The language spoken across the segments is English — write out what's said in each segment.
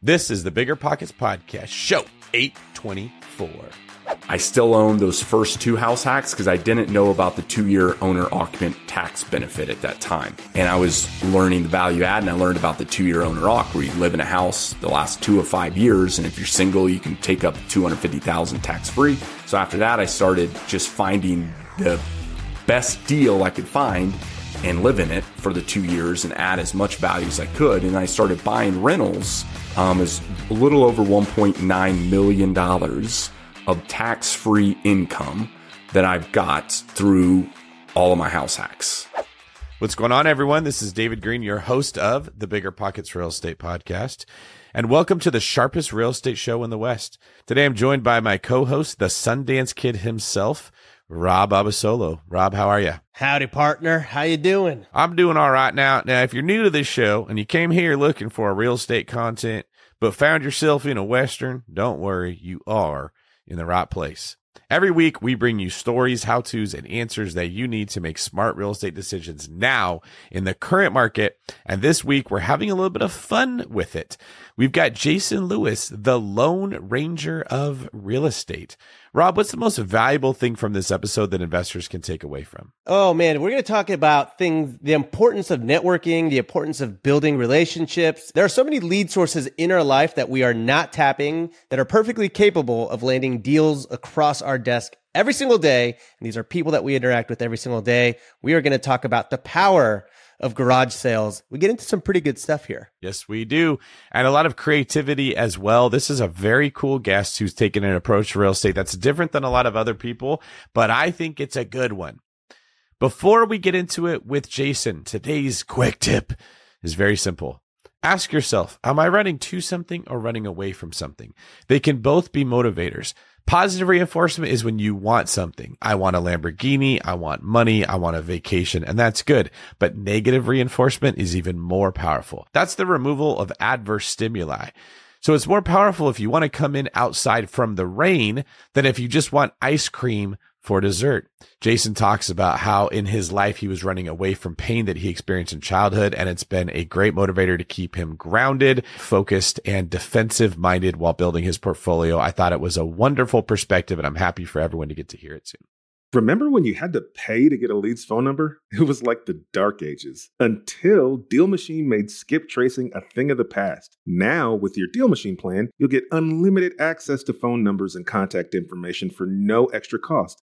This is the Bigger Pockets Podcast, show 824. I still own those first two house hacks because I didn't know about the two year owner occupant tax benefit at that time. And I was learning the value add and I learned about the two year owner occ where you live in a house the last two of five years. And if you're single, you can take up 250,000 tax free. So after that, I started just finding the best deal I could find and live in it for the two years and add as much value as I could. And I started buying rentals um, as a little over $1.9 million of tax free income that I've got through all of my house hacks. What's going on, everyone? This is David Greene, your host of the Bigger Pockets Real Estate Podcast. And welcome to the sharpest real estate show in the West. Today I'm joined by my co host, the Sundance Kid himself, Rob Abasolo. Rob, how are you? Howdy, partner. How you doing? I'm doing all right now. Now, if you're new to this show and you came here looking for a real estate content, but found yourself in a Western, don't worry, you are in the right place. Every week, we bring you stories, how to's, and answers that you need to make smart real estate decisions now in the current market. And this week, we're having a little bit of fun with it. We've got Jason Lewis, the Lone Ranger of Real Estate. Rob, what's the most valuable thing from this episode that investors can take away from? Oh man, we're going to talk about things, the importance of networking, the importance of building relationships. There are so many lead sources in our life that we are not tapping that are perfectly capable of landing deals across our desk every single day. And these are people that we interact with every single day. We are going to talk about the power of garage sales. We get into some pretty good stuff here. Yes, we do. And a lot of creativity as well. This is a very cool guest who's taken an approach to real estate that's different than a lot of other people, but I think it's a good one. Before we get into it with Jason, today's quick tip is very simple. Ask yourself, am I running to something or running away from something? They can both be motivators. Positive reinforcement is when you want something. I want a Lamborghini. I want money. I want a vacation. And that's good. But negative reinforcement is even more powerful. That's the removal of adverse stimuli. So it's more powerful if you want to come in outside from the rain than if you just want ice cream for dessert. Jason talks about how in his life he was running away from pain that he experienced in childhood, and it's been a great motivator to keep him grounded, focused, and defensive minded while building his portfolio. I thought it was a wonderful perspective, and I'm happy for everyone to get to hear it soon. Remember when you had to pay to get a lead's phone number? It was like the dark ages until Deal Machine made skip tracing a thing of the past. Now, with your Deal Machine plan, you'll get unlimited access to phone numbers and contact information for no extra cost.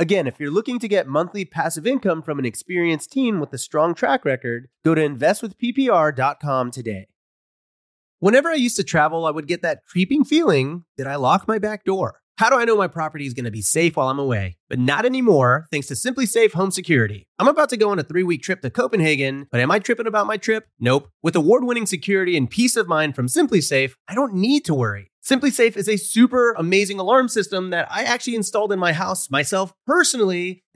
Again, if you're looking to get monthly passive income from an experienced team with a strong track record, go to investwithppr.com today. Whenever I used to travel, I would get that creeping feeling that I lock my back door. How do I know my property is going to be safe while I'm away? But not anymore, thanks to SimpliSafe Home Security. I'm about to go on a three week trip to Copenhagen, but am I tripping about my trip? Nope. With award winning security and peace of mind from SimpliSafe, I don't need to worry. SimpliSafe is a super amazing alarm system that I actually installed in my house myself personally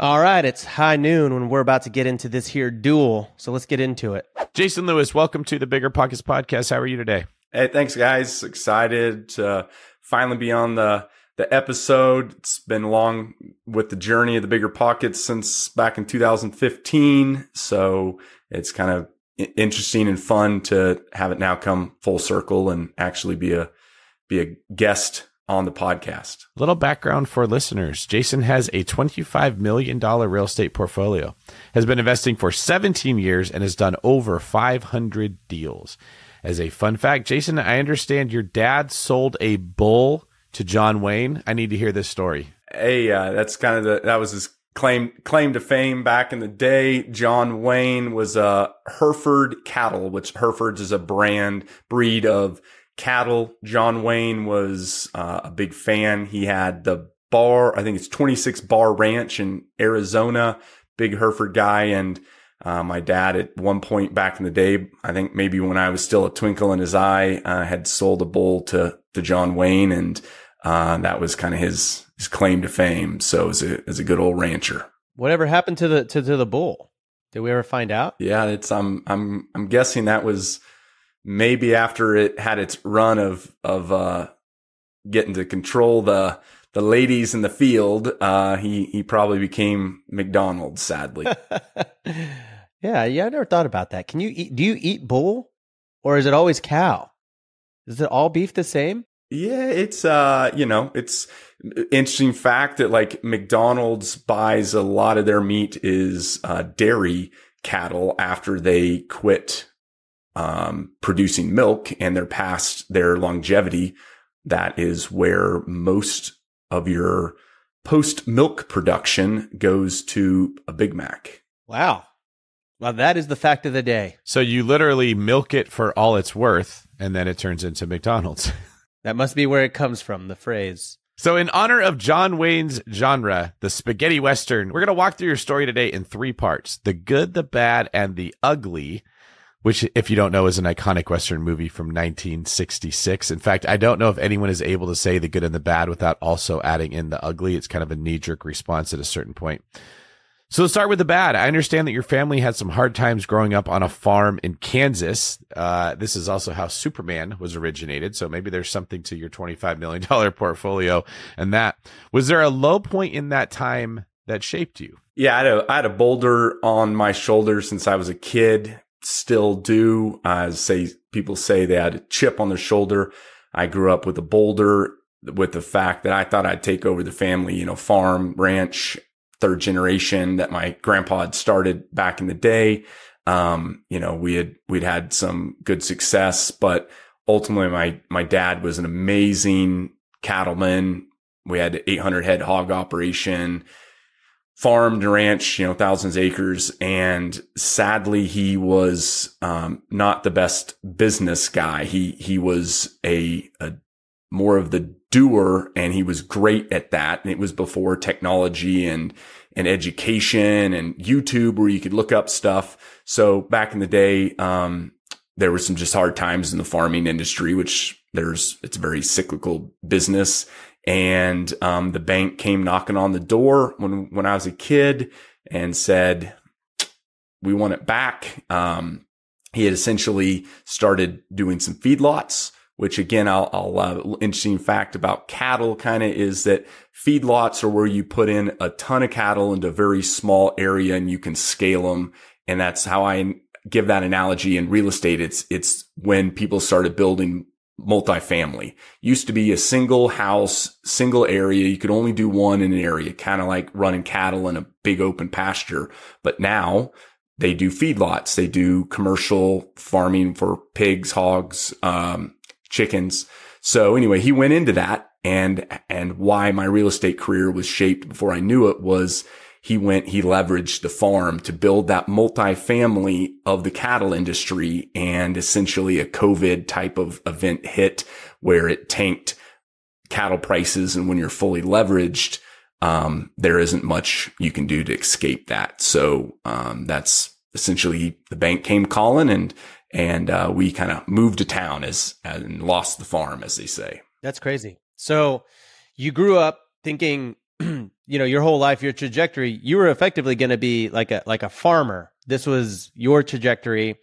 All right, it's high noon when we're about to get into this here duel, so let's get into it. Jason Lewis, welcome to the Bigger Pockets podcast. How are you today? Hey, thanks, guys. Excited to finally be on the the episode. It's been long with the journey of the bigger pockets since back in 2015. So it's kind of interesting and fun to have it now come full circle and actually be a be a guest on the podcast. Little background for listeners. Jason has a $25 million real estate portfolio, has been investing for 17 years and has done over 500 deals. As a fun fact, Jason, I understand your dad sold a bull to John Wayne. I need to hear this story. Hey, uh, that's kind of the that was his claim claim to fame back in the day. John Wayne was a Hereford cattle, which Herefords is a brand breed of cattle. John Wayne was uh, a big fan. He had the bar, I think it's 26 bar ranch in Arizona, big Hereford guy. And uh, my dad at one point back in the day, I think maybe when I was still a twinkle in his eye, uh, had sold a bull to, to John Wayne. And, uh, that was kind of his, his claim to fame. So as a, as a good old rancher. Whatever happened to the, to, to the bull? Did we ever find out? Yeah. It's, I'm, I'm, I'm guessing that was maybe after it had its run of, of, uh, getting to control the, the ladies in the field, uh, he he probably became McDonald's. Sadly, yeah, yeah. I never thought about that. Can you eat? Do you eat bull, or is it always cow? Is it all beef the same? Yeah, it's uh, you know, it's interesting fact that like McDonald's buys a lot of their meat is uh, dairy cattle after they quit um, producing milk and they're past their longevity. That is where most of your post milk production goes to a Big Mac. Wow. Well, that is the fact of the day. So you literally milk it for all it's worth, and then it turns into McDonald's. that must be where it comes from, the phrase. So, in honor of John Wayne's genre, the spaghetti western, we're going to walk through your story today in three parts the good, the bad, and the ugly which, if you don't know, is an iconic Western movie from 1966. In fact, I don't know if anyone is able to say the good and the bad without also adding in the ugly. It's kind of a knee jerk response at a certain point. So let's start with the bad. I understand that your family had some hard times growing up on a farm in Kansas. Uh, this is also how Superman was originated. So maybe there's something to your $25 million portfolio and that. Was there a low point in that time that shaped you? Yeah, I had a, I had a boulder on my shoulder since I was a kid still do. Uh, say people say they had a chip on their shoulder. I grew up with a boulder with the fact that I thought I'd take over the family, you know, farm, ranch, third generation that my grandpa had started back in the day. Um, you know, we had, we'd had some good success, but ultimately my, my dad was an amazing cattleman. We had 800 head hog operation farmed ranch, you know, thousands of acres. And sadly, he was, um, not the best business guy. He, he was a, a more of the doer and he was great at that. And it was before technology and, and education and YouTube where you could look up stuff. So back in the day, um, there were some just hard times in the farming industry, which there's, it's a very cyclical business. And um, the bank came knocking on the door when when I was a kid and said, "We want it back." Um, he had essentially started doing some feedlots, which again, I'll, I'll uh, interesting fact about cattle kind of is that feedlots are where you put in a ton of cattle into a very small area and you can scale them. And that's how I give that analogy in real estate. It's, it's when people started building multifamily. Used to be a single house, single area. You could only do one in an area, kind of like running cattle in a big open pasture. But now they do feedlots. They do commercial farming for pigs, hogs, um, chickens. So anyway, he went into that and, and why my real estate career was shaped before I knew it was he went, he leveraged the farm to build that multifamily of the cattle industry and essentially a COVID type of event hit where it tanked cattle prices. And when you're fully leveraged, um, there isn't much you can do to escape that. So, um, that's essentially the bank came calling and, and, uh, we kind of moved to town as, and lost the farm, as they say. That's crazy. So you grew up thinking, you know, your whole life, your trajectory, you were effectively going to be like a, like a farmer. This was your trajectory.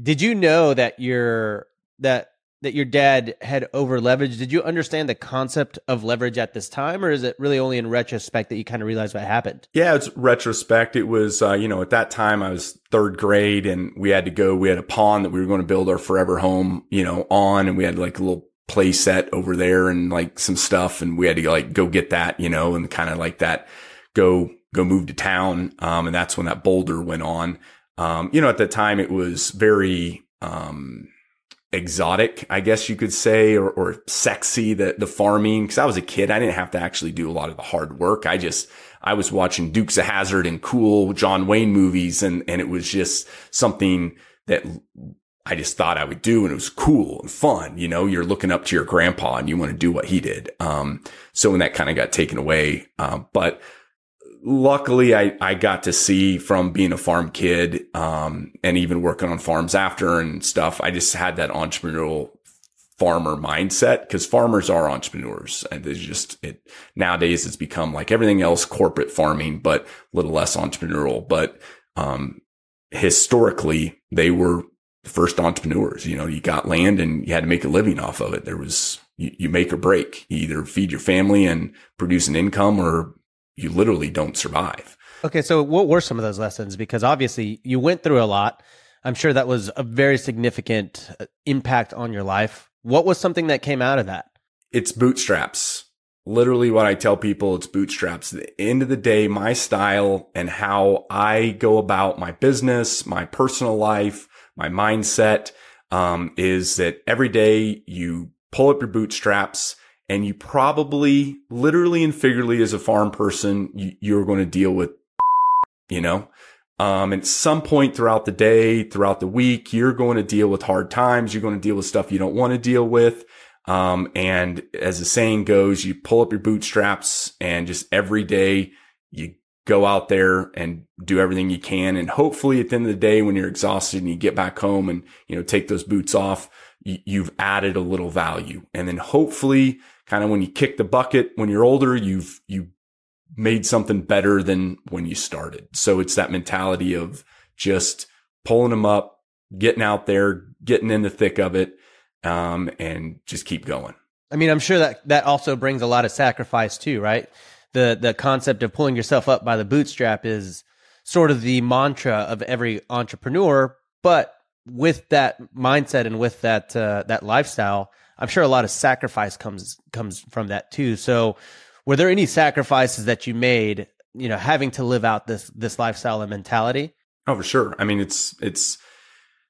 Did you know that your, that that your dad had over leveraged. Did you understand the concept of leverage at this time, or is it really only in retrospect that you kind of realize what happened? Yeah, it's retrospect. It was, uh, you know, at that time I was third grade and we had to go, we had a pond that we were going to build our forever home, you know, on, and we had like a little play set over there and like some stuff. And we had to like go get that, you know, and kind of like that go, go move to town. Um, and that's when that boulder went on. Um, you know, at the time it was very, um, exotic, I guess you could say, or, or sexy, the, the farming. Cause I was a kid. I didn't have to actually do a lot of the hard work. I just, I was watching Dukes of Hazzard and cool John Wayne movies. And, and it was just something that I just thought I would do. And it was cool and fun. You know, you're looking up to your grandpa and you want to do what he did. Um, so when that kind of got taken away, um, but, luckily I, I got to see from being a farm kid, um, and even working on farms after and stuff. I just had that entrepreneurial farmer mindset because farmers are entrepreneurs and it's just it nowadays it's become like everything else corporate farming, but a little less entrepreneurial. But, um, historically they were first entrepreneurs. You know, you got land and you had to make a living off of it. There was, you, you make or break. You either feed your family and produce an income or you literally don't survive. Okay, so what were some of those lessons? Because obviously you went through a lot. I'm sure that was a very significant uh, impact on your life. What was something that came out of that? It's bootstraps. Literally, what I tell people, it's bootstraps. At the end of the day, my style and how I go about my business, my personal life, my mindset um, is that every day you pull up your bootstraps and you probably literally and figuratively as a farm person, you, are going to deal with, you know, um, at some point throughout the day, throughout the week, you're going to deal with hard times. You're going to deal with stuff you don't want to deal with. Um, and as the saying goes, you pull up your bootstraps and just every day you go out there and do everything you can. And hopefully at the end of the day, when you're exhausted and you get back home and, you know, take those boots off, you've added a little value. And then hopefully kind of when you kick the bucket when you're older, you've, you made something better than when you started. So it's that mentality of just pulling them up, getting out there, getting in the thick of it, um, and just keep going. I mean, I'm sure that that also brings a lot of sacrifice too, right? The the concept of pulling yourself up by the bootstrap is sort of the mantra of every entrepreneur, but with that mindset and with that uh, that lifestyle, I'm sure a lot of sacrifice comes comes from that too. So, were there any sacrifices that you made, you know, having to live out this this lifestyle and mentality? Oh, for sure. I mean, it's it's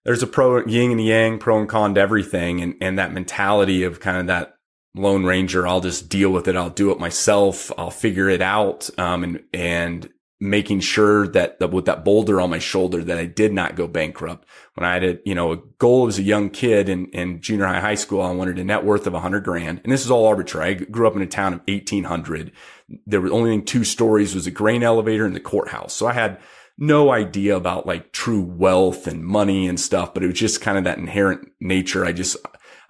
there's a pro yin and yang, pro and con to everything, and and that mentality of kind of that lone ranger. I'll just deal with it. I'll do it myself. I'll figure it out. Um, and and making sure that, with that boulder on my shoulder that I did not go bankrupt. When I had a, you know, a goal as a young kid in, in junior high, high school, I wanted a net worth of a hundred grand. And this is all arbitrary. I grew up in a town of 1800. There was only two stories was a grain elevator and the courthouse. So I had no idea about like true wealth and money and stuff, but it was just kind of that inherent nature. I just,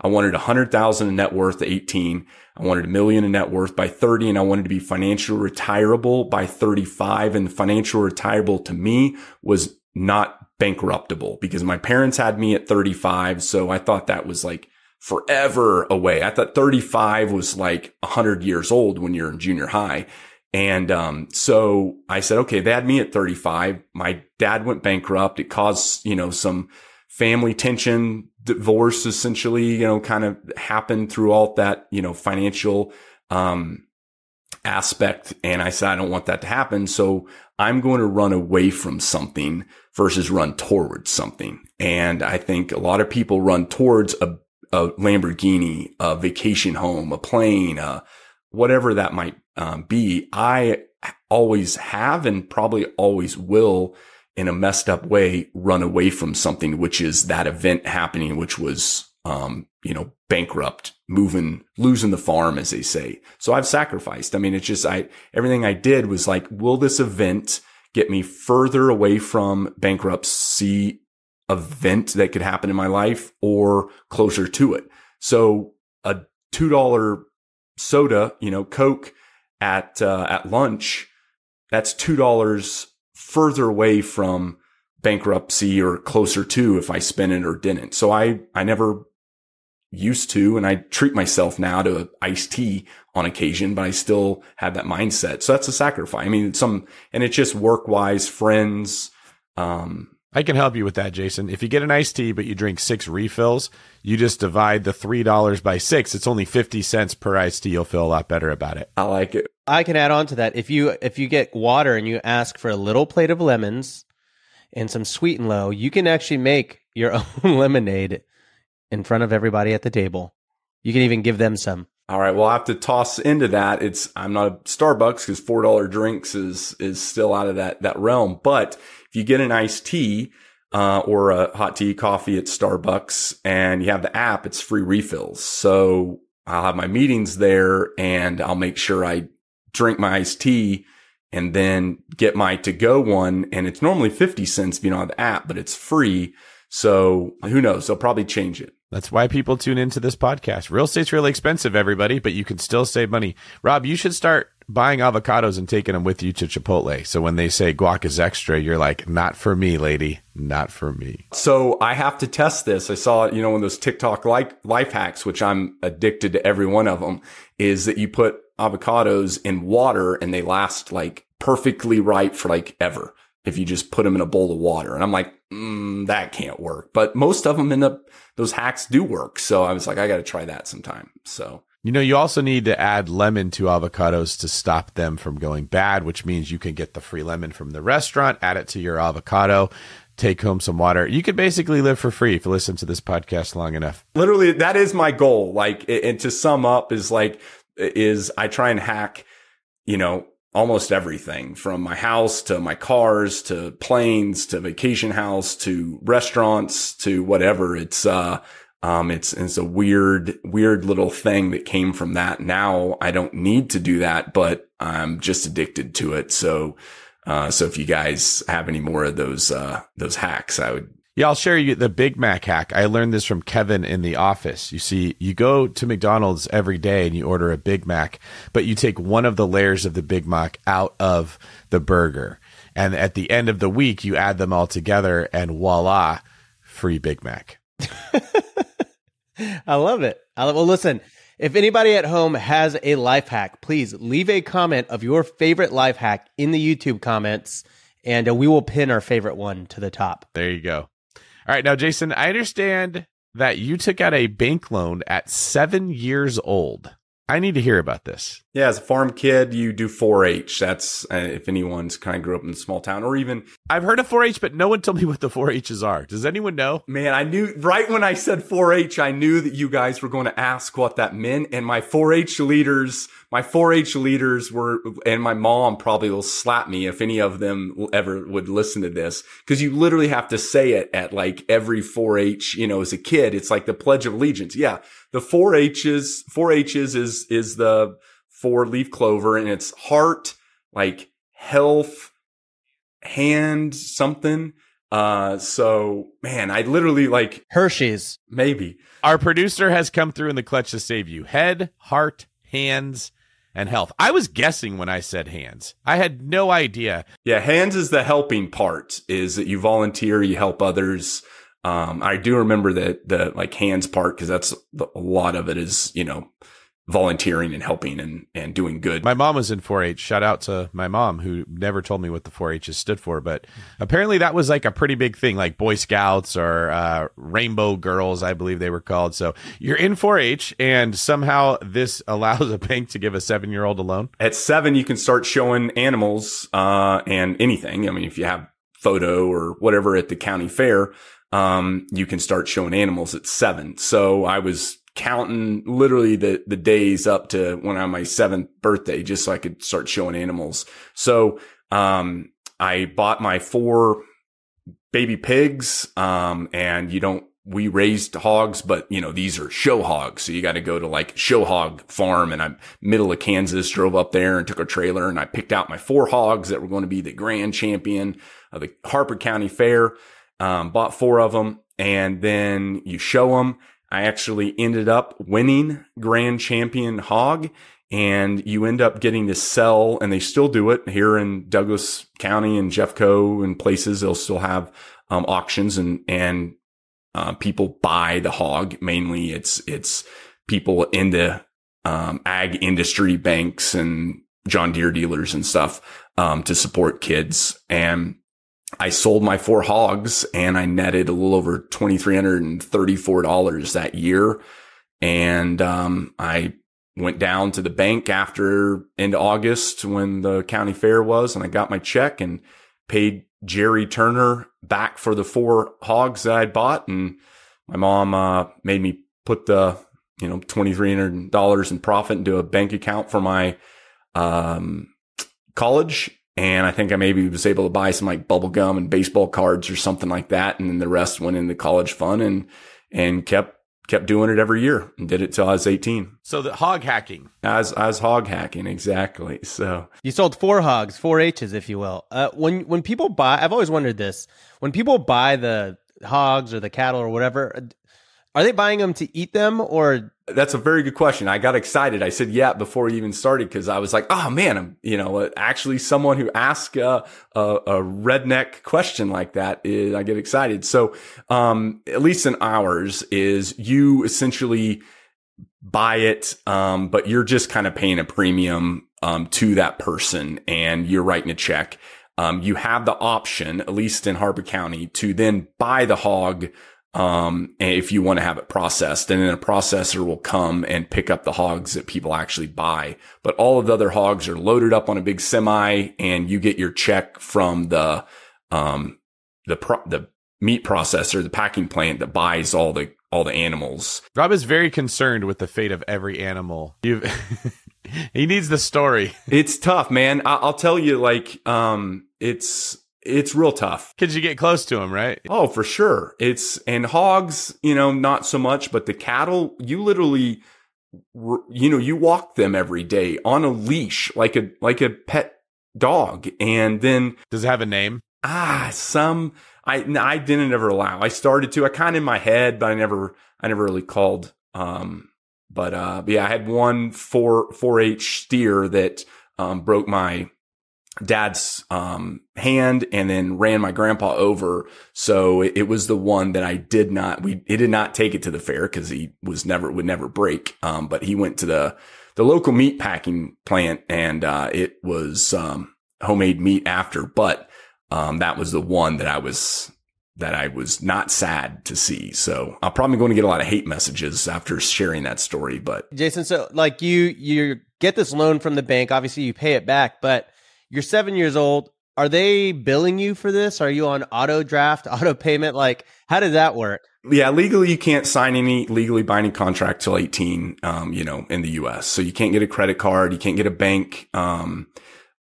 I wanted a hundred thousand in net worth at 18. I wanted a million in net worth by 30 and I wanted to be financially retirable by 35 and financial retirable to me was not bankruptable because my parents had me at 35. So I thought that was like forever away. I thought 35 was like 100 years old when you're in junior high. And um, so I said, okay, they had me at 35. My dad went bankrupt. It caused, you know, some family tension divorce essentially, you know, kind of happened through all that, you know, financial, um, aspect. And I said, I don't want that to happen. So I'm going to run away from something versus run towards something. And I think a lot of people run towards a, a Lamborghini, a vacation home, a plane, uh, whatever that might um, be. I always have and probably always will in a messed up way run away from something, which is that event happening, which was, um, you know, bankrupt, moving, losing the farm, as they say. So I've sacrificed. I mean, it's just, I, everything I did was like, will this event get me further away from bankruptcy event that could happen in my life or closer to it? So a $2 soda, you know, Coke at, uh, at lunch, that's $2 further away from bankruptcy or closer to if I spent it or didn't. So I, I never used to, and I treat myself now to iced tea on occasion, but I still have that mindset. So that's a sacrifice. I mean, some, and it's just work wise, friends. Um, I can help you with that, Jason. If you get an iced tea, but you drink six refills, you just divide the $3 by six. It's only 50 cents per iced tea. You'll feel a lot better about it. I like it. I can add on to that. If you, if you get water and you ask for a little plate of lemons and some sweet and low, you can actually make your own lemonade in front of everybody at the table. You can even give them some. All right. Well, I have to toss into that. It's, I'm not a Starbucks because $4 drinks is, is still out of that, that realm. But if you get an iced tea, uh, or a hot tea, coffee at Starbucks and you have the app, it's free refills. So I'll have my meetings there and I'll make sure I drink my iced tea and then get my to go one. And it's normally 50 cents if you don't have the app, but it's free. So who knows? They'll probably change it. That's why people tune into this podcast. Real estate's really expensive, everybody, but you can still save money. Rob, you should start buying avocados and taking them with you to Chipotle. So when they say guac is extra, you're like, not for me, lady, not for me. So I have to test this. I saw, you know, in those TikTok like life hacks, which I'm addicted to every one of them, is that you put avocados in water and they last like perfectly ripe for like ever if you just put them in a bowl of water. And I'm like, mm, that can't work. But most of them end up, those hacks do work. So I was like, I got to try that sometime. So. You know, you also need to add lemon to avocados to stop them from going bad, which means you can get the free lemon from the restaurant, add it to your avocado, take home some water. You could basically live for free if you listen to this podcast long enough. Literally, that is my goal. Like, and to sum up is like, is I try and hack, you know, almost everything from my house to my cars to planes to vacation house to restaurants to whatever. It's, uh, um, it's, it's a weird, weird little thing that came from that. Now I don't need to do that, but I'm just addicted to it. So, uh, so if you guys have any more of those, uh, those hacks, I would yeah, I'll share you the Big Mac hack. I learned this from Kevin in the office. You see, you go to McDonald's every day and you order a Big Mac, but you take one of the layers of the Big Mac out of the burger. And at the end of the week, you add them all together and voila, free Big Mac. I love it. I love, well, listen, if anybody at home has a life hack, please leave a comment of your favorite life hack in the YouTube comments and uh, we will pin our favorite one to the top. There you go. All right. Now, Jason, I understand that you took out a bank loan at seven years old. I need to hear about this. Yeah, as a farm kid, you do 4-H. That's uh, if anyone's kind of grew up in a small town, or even I've heard of 4-H, but no one told me what the 4-H's are. Does anyone know? Man, I knew right when I said 4-H, I knew that you guys were going to ask what that meant, and my 4-H leaders my 4-H leaders were, and my mom probably will slap me if any of them ever would listen to this. Cause you literally have to say it at like every 4-H, you know, as a kid. It's like the Pledge of Allegiance. Yeah. The 4-H's, 4-H's is, is the four leaf clover and it's heart, like health, hand, something. Uh, so man, I literally like Hershey's. Maybe. Our producer has come through in the clutch to save you. Head, heart, hands, and health. I was guessing when I said hands. I had no idea. Yeah, hands is the helping part. Is that you volunteer, you help others. Um, I do remember that the like hands part because that's the, a lot of it is you know volunteering and helping and, and doing good. My mom was in 4-H. Shout out to my mom who never told me what the 4-H's stood for, but apparently that was like a pretty big thing, like Boy Scouts or uh, Rainbow Girls, I believe they were called. So you're in 4-H, and somehow this allows a bank to give a seven-year-old a loan. At seven, you can start showing animals uh, and anything. I mean, if you have photo or whatever at the county fair, um, you can start showing animals at seven. So I was counting literally the, the days up to when I'm my seventh birthday, just so I could start showing animals. So, um, I bought my four baby pigs. Um, and you don't, we raised hogs, but you know, these are show hogs. So you got to go to like show hog farm and I'm middle of Kansas, drove up there and took a trailer and I picked out my four hogs that were going to be the grand champion of the Harper County Fair. Um, bought four of them and then you show them I actually ended up winning grand champion hog and you end up getting to sell and they still do it here in Douglas County and Jeffco and places. They'll still have um, auctions and, and, uh, people buy the hog. Mainly it's, it's people in the, um, ag industry banks and John Deere dealers and stuff, um, to support kids. And I sold my four hogs and I netted a little over $2,334 that year. And, um, I went down to the bank after into August when the county fair was and I got my check and paid Jerry Turner back for the four hogs that I bought. And my mom, uh, made me put the, you know, $2,300 in profit into a bank account for my, um, college and I think I maybe was able to buy some like bubble gum and baseball cards or something like that. And then the rest went into college fund and, and kept, kept doing it every year and did it till I was 18. So the hog hacking. As, as hog hacking. Exactly. So you sold four hogs, four H's, if you will. Uh, when, when people buy, I've always wondered this, when people buy the hogs or the cattle or whatever, are they buying them to eat them or? That's a very good question. I got excited. I said, yeah, before we even started, because I was like, oh man, I'm, you know, actually someone who asks a, a, a redneck question like that is, I get excited. So, um, at least in ours is you essentially buy it, um, but you're just kind of paying a premium, um, to that person and you're writing a check. Um, you have the option, at least in Harper County, to then buy the hog um, if you want to have it processed and then a processor will come and pick up the hogs that people actually buy. But all of the other hogs are loaded up on a big semi and you get your check from the, um, the, pro- the meat processor, the packing plant that buys all the, all the animals. Rob is very concerned with the fate of every animal. You he needs the story. It's tough, man. I- will tell you, like, um, it's, it's real tough. Cause you get close to them, right? Oh, for sure. It's, and hogs, you know, not so much, but the cattle, you literally, you know, you walk them every day on a leash, like a, like a pet dog. And then. Does it have a name? Ah, some, I, I didn't ever allow. I started to, I kind of in my head, but I never, I never really called. Um, but, uh, but yeah, I had one four, four 4-H steer that, um, broke my, dad's um, hand and then ran my grandpa over. So it, it, was the one that I did not, we, he did not take it to the fair because he was never, would never break. Um, but he went to the, the local meat packing plant and, uh, it was, um, homemade meat after, but, um, that was the one that I was, that I was not sad to see. So I'm probably going to get a lot of hate messages after sharing that story, but Jason, so like you, you get this loan from the bank, obviously you pay it back, but you're seven years old. Are they billing you for this? Are you on auto draft, auto payment? Like, how did that work? Yeah, legally, you can't sign any legally binding contract till 18, um, you know, in the US. So you can't get a credit card. You can't get a bank, um,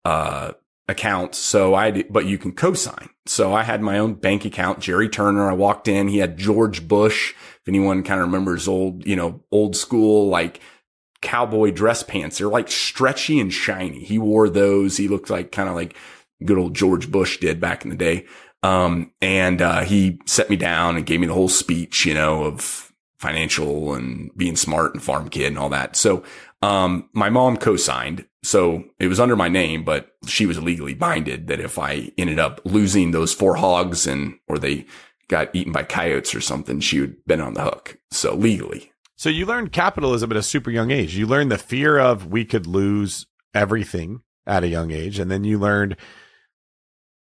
uh, account. So I, but you can co-sign. So I had my own bank account, Jerry Turner. I walked in. He had George Bush. If anyone kind of remembers old, you know, old school, like cowboy dress pants. They're like stretchy and shiny. He wore those. He looked like kind of like good old George Bush did back in the day. Um, and, uh, he set me down and gave me the whole speech, you know, of financial and being smart and farm kid and all that. So, um, my mom co-signed. So it was under my name, but she was legally binded that if I ended up losing those four hogs and, or they got eaten by coyotes or something, she would been on the hook. So legally. So you learned capitalism at a super young age. You learned the fear of we could lose everything at a young age. And then you learned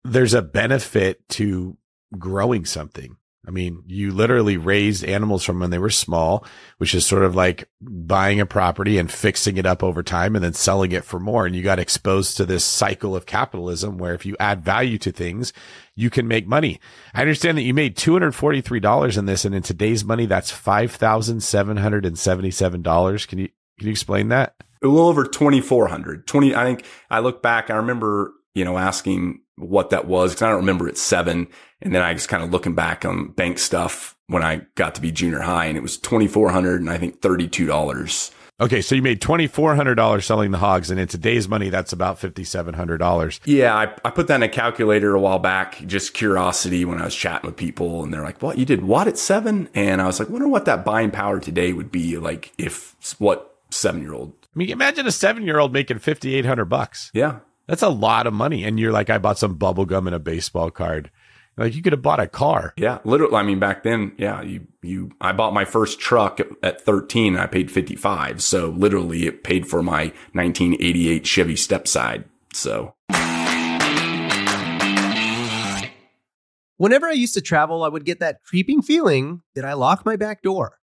there's a benefit to growing something. I mean, you literally raised animals from when they were small, which is sort of like buying a property and fixing it up over time and then selling it for more. And you got exposed to this cycle of capitalism where if you add value to things, you can make money. I understand that you made $243 in this. And in today's money, that's $5,777. Can you, can you explain that? A little over 2,400. 20, I think I look back, I remember, you know, asking what that was because I don't remember it seven. And then I was kind of looking back on bank stuff when I got to be junior high and it was 2,400 and I think $32. Okay, so you made twenty four hundred dollars selling the hogs, and in today's money, that's about fifty seven hundred dollars. Yeah, I, I put that in a calculator a while back, just curiosity when I was chatting with people, and they're like, "What you did? What at seven? And I was like, "Wonder what that buying power today would be like if what seven year old." I mean, imagine a seven year old making fifty eight hundred bucks. Yeah, that's a lot of money. And you're like, I bought some bubble gum and a baseball card. Like you could have bought a car. Yeah, literally. I mean, back then, yeah, you you. I bought my first truck at, at 13. I paid 55. So literally, it paid for my 1988 Chevy Stepside. So. Whenever I used to travel, I would get that creeping feeling that I locked my back door.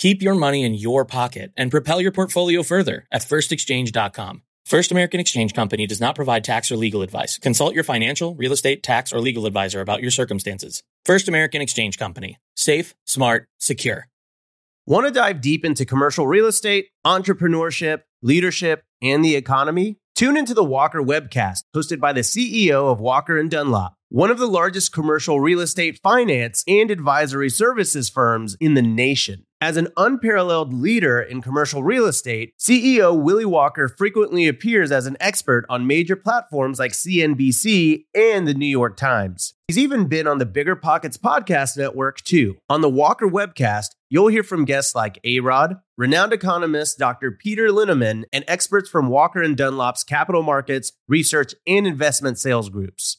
Keep your money in your pocket and propel your portfolio further at firstexchange.com. First American Exchange Company does not provide tax or legal advice. Consult your financial, real estate, tax, or legal advisor about your circumstances. First American Exchange Company. Safe, smart, secure. Want to dive deep into commercial real estate, entrepreneurship, leadership, and the economy? Tune into the Walker Webcast, hosted by the CEO of Walker and Dunlop. One of the largest commercial real estate finance and advisory services firms in the nation. As an unparalleled leader in commercial real estate, CEO Willie Walker frequently appears as an expert on major platforms like CNBC and the New York Times. He's even been on the Bigger Pockets podcast network too. On the Walker webcast, you'll hear from guests like A-Rod, renowned economist Dr. Peter Linneman, and experts from Walker and Dunlop's capital markets, research, and investment sales groups.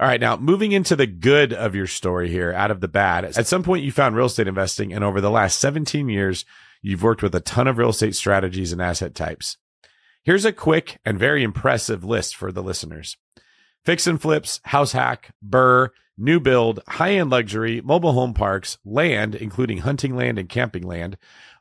All right, now moving into the good of your story here, out of the bad. At some point, you found real estate investing, and over the last 17 years, you've worked with a ton of real estate strategies and asset types. Here's a quick and very impressive list for the listeners fix and flips, house hack, BRRRR, new build, high end luxury, mobile home parks, land, including hunting land and camping land,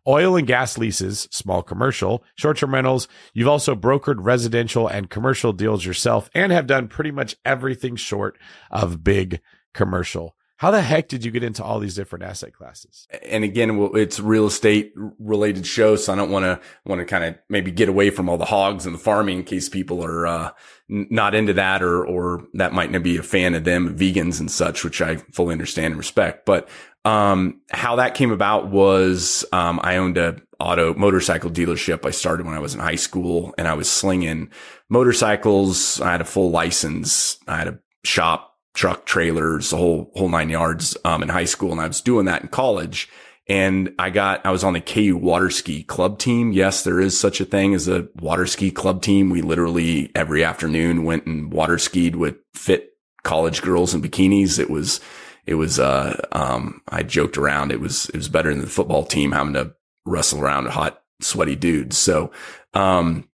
oil and gas leases, small commercial, short term rentals. You've also brokered residential and commercial deals yourself and have done pretty much everything short of big commercial. How the heck did you get into all these different asset classes? And again, it's real estate related show, so I don't want to want to kind of maybe get away from all the hogs and the farming in case people are uh, not into that or or that might not be a fan of them, vegans and such, which I fully understand and respect. But um, how that came about was um, I owned a auto motorcycle dealership. I started when I was in high school, and I was slinging motorcycles. I had a full license. I had a shop truck trailers, the whole whole nine yards um, in high school, and I was doing that in college. And I got I was on the KU water ski club team. Yes, there is such a thing as a water ski club team. We literally every afternoon went and water skied with fit college girls in bikinis. It was it was uh um I joked around. It was it was better than the football team having to wrestle around hot sweaty dudes. So um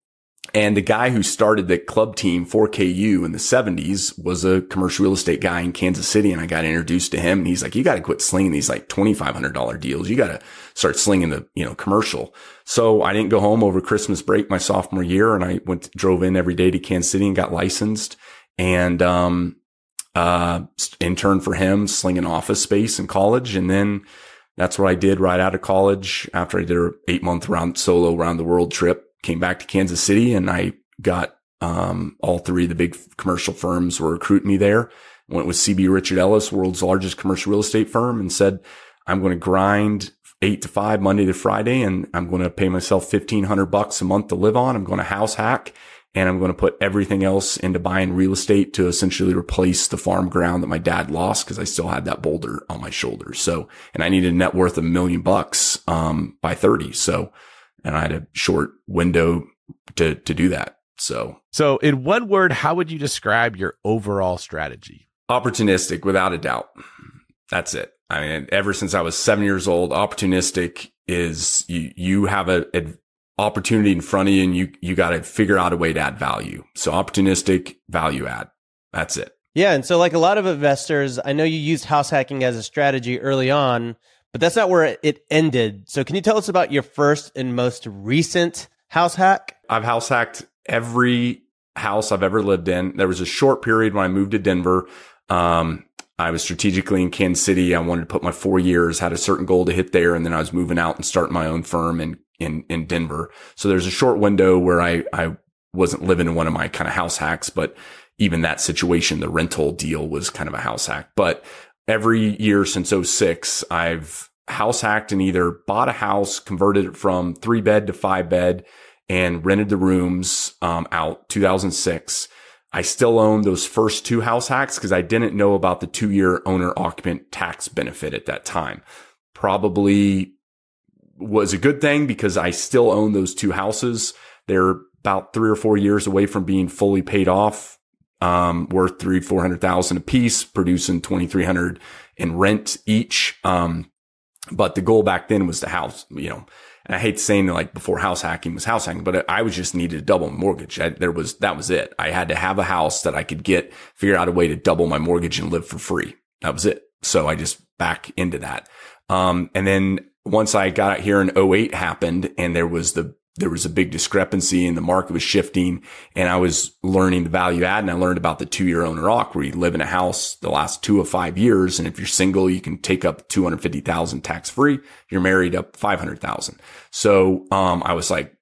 and the guy who started the club team for KU in the 70s was a commercial real estate guy in Kansas City. And I got introduced to him and he's like, you got to quit slinging these like $2,500 deals. You got to start slinging the, you know, commercial. So I didn't go home over Christmas break my sophomore year and I went, drove in every day to Kansas City and got licensed and, um, uh, interned for him slinging office space in college. And then that's what I did right out of college after I did an eight month round solo around the world trip came back to Kansas City and I got um, all three of the big commercial firms were recruiting me there. Went with CB Richard Ellis, world's largest commercial real estate firm, and said, I'm going to grind eight to five Monday to Friday, and I'm going to pay myself fifteen hundred bucks a month to live on. I'm going to house hack, and I'm going to put everything else into buying real estate to essentially replace the farm ground that my dad lost because I still had that boulder on my shoulders. So, and I needed a net worth of a million bucks um, by thirty. So and I had a short window to to do that. So, so in one word, how would you describe your overall strategy? Opportunistic, without a doubt. That's it. I mean, ever since I was seven years old, opportunistic is you you have a, a opportunity in front of you, and you you got to figure out a way to add value. So, opportunistic, value add. That's it. Yeah, and so like a lot of investors, I know you used house hacking as a strategy early on but that's not where it ended. So can you tell us about your first and most recent house hack? I've house hacked every house I've ever lived in. There was a short period when I moved to Denver. Um, I was strategically in Kansas City. I wanted to put my four years, had a certain goal to hit there. And then I was moving out and starting my own firm in, in, in Denver. So there's a short window where I, I wasn't living in one of my kind of house hacks, but even that situation, the rental deal was kind of a house hack. But every year since 06, I've house hacked and either bought a house, converted it from three bed to five bed and rented the rooms um, out 2006. I still own those first two house hacks because I didn't know about the two year owner occupant tax benefit at that time. Probably was a good thing because I still own those two houses. They're about three or four years away from being fully paid off um, worth three, 400,000 a piece, producing 2,300 in rent each. Um, but the goal back then was the house, you know, and I hate saying like before house hacking was house hacking, but I was just needed to double mortgage. I, there was, that was it. I had to have a house that I could get, figure out a way to double my mortgage and live for free. That was it. So I just back into that. Um, and then once I got out here in 08 happened and there was the there was a big discrepancy and the market was shifting and I was learning the value add and I learned about the two year owner occ where you live in a house the last two of five years. And if you're single, you can take up 250,000 tax free. You're married up 500,000. So, um, I was like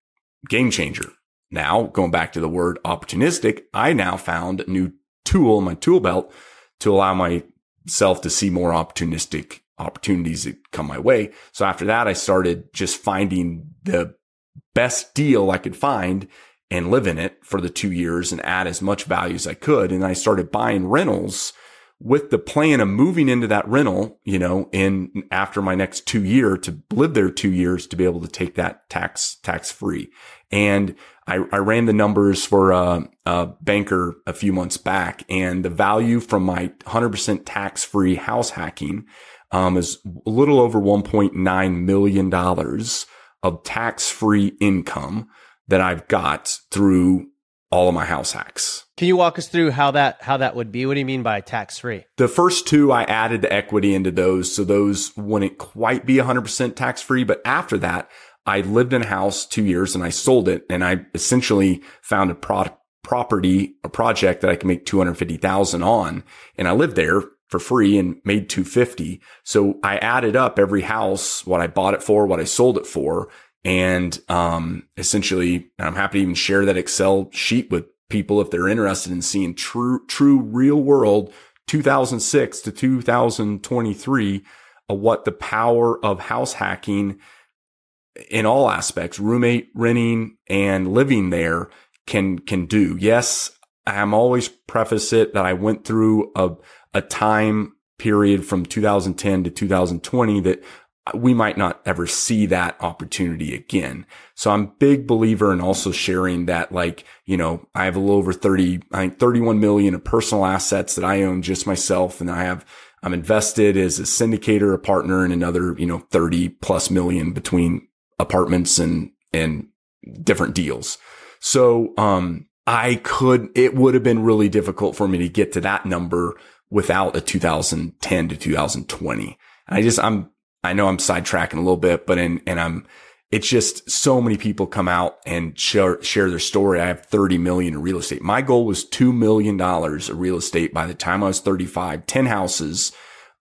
game changer. Now going back to the word opportunistic, I now found a new tool in my tool belt to allow myself to see more opportunistic opportunities that come my way. So after that, I started just finding the best deal I could find and live in it for the two years and add as much value as I could. And I started buying rentals with the plan of moving into that rental, you know, in after my next two year to live there two years to be able to take that tax, tax free. And I, I ran the numbers for a, a, banker a few months back and the value from my 100% tax free house hacking, um, is a little over $1.9 million of tax free income that I've got through all of my house hacks. Can you walk us through how that how that would be? What do you mean by tax free? The first two I added the equity into those, so those wouldn't quite be 100% tax free. But after that, I lived in a house two years and I sold it, and I essentially found a product property, a project that I can make 250,000 on. And I lived there for free and made 250. So I added up every house, what I bought it for, what I sold it for. And, um, essentially I'm happy to even share that Excel sheet with people if they're interested in seeing true, true real world 2006 to 2023 of what the power of house hacking in all aspects, roommate renting and living there can, can do. Yes. I'm always preface it that I went through a, a time period from 2010 to 2020 that we might not ever see that opportunity again. So I'm big believer in also sharing that, like, you know, I have a little over 30, I think 31 million of personal assets that I own just myself. And I have, I'm invested as a syndicator, a partner and another, you know, 30 plus million between apartments and, and different deals. So, um, I could, it would have been really difficult for me to get to that number without a 2010 to 2020. I just, I'm, I know I'm sidetracking a little bit, but in, and I'm, it's just so many people come out and share, share their story. I have 30 million in real estate. My goal was $2 million of real estate by the time I was 35, 10 houses,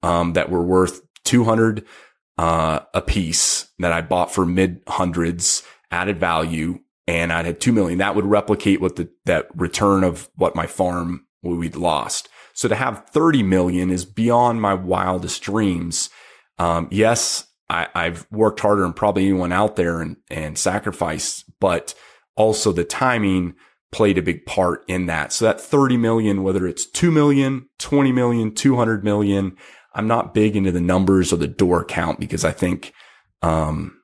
um, that were worth 200, uh, a piece that I bought for mid hundreds added value. And I had 2 million. That would replicate what the, that return of what my farm we'd lost. So to have 30 million is beyond my wildest dreams. Um, yes, I, have worked harder than probably anyone out there and, and sacrificed, but also the timing played a big part in that. So that 30 million, whether it's 2 million, 20 million, 200 million, I'm not big into the numbers or the door count because I think, um,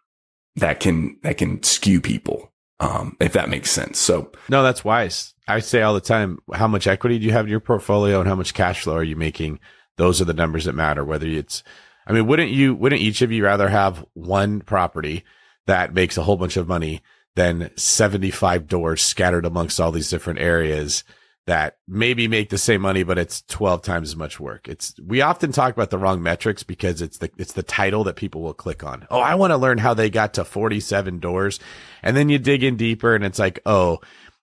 that can, that can skew people. Um, if that makes sense. So no, that's wise. I say all the time, how much equity do you have in your portfolio and how much cash flow are you making? Those are the numbers that matter. Whether it's, I mean, wouldn't you, wouldn't each of you rather have one property that makes a whole bunch of money than 75 doors scattered amongst all these different areas that maybe make the same money, but it's 12 times as much work. It's, we often talk about the wrong metrics because it's the, it's the title that people will click on. Oh, I want to learn how they got to 47 doors. And then you dig in deeper and it's like, oh,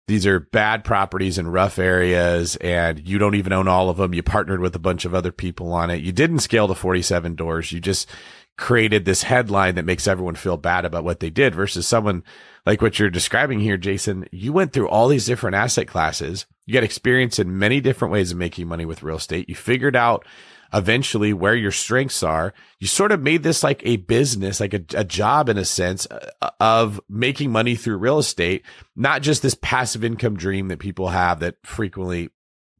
these are bad properties in rough areas and you don't even own all of them. You partnered with a bunch of other people on it. You didn't scale to 47 doors. You just created this headline that makes everyone feel bad about what they did versus someone like what you're describing here, Jason. You went through all these different asset classes. You got experience in many different ways of making money with real estate. You figured out eventually where your strengths are. You sort of made this like a business, like a, a job in a sense uh, of making money through real estate, not just this passive income dream that people have that frequently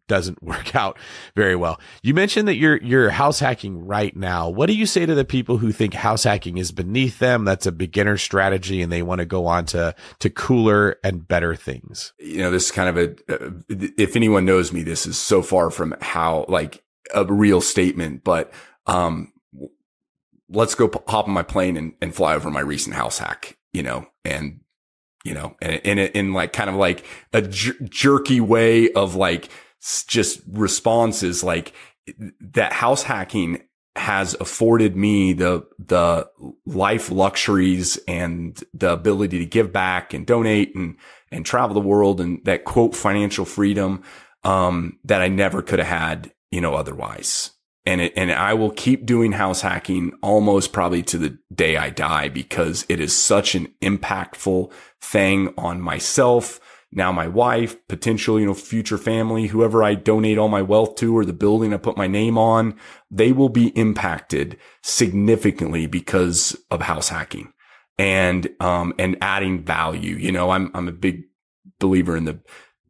doesn't work out very well. You mentioned that you're you're house hacking right now. What do you say to the people who think house hacking is beneath them? That's a beginner strategy, and they want to go on to to cooler and better things. You know, this is kind of a. Uh, if anyone knows me, this is so far from how like a real statement, but, um, let's go p- hop on my plane and, and fly over my recent house hack, you know, and, you know, and in, in, like kind of like a jer- jerky way of like just responses, like that house hacking has afforded me the, the life luxuries and the ability to give back and donate and, and travel the world and that quote financial freedom, um, that I never could have had, you know, otherwise. And it, and I will keep doing house hacking almost probably to the day I die because it is such an impactful thing on myself, now my wife, potential, you know, future family, whoever I donate all my wealth to or the building I put my name on, they will be impacted significantly because of house hacking and, um, and adding value. You know, I'm, I'm a big believer in the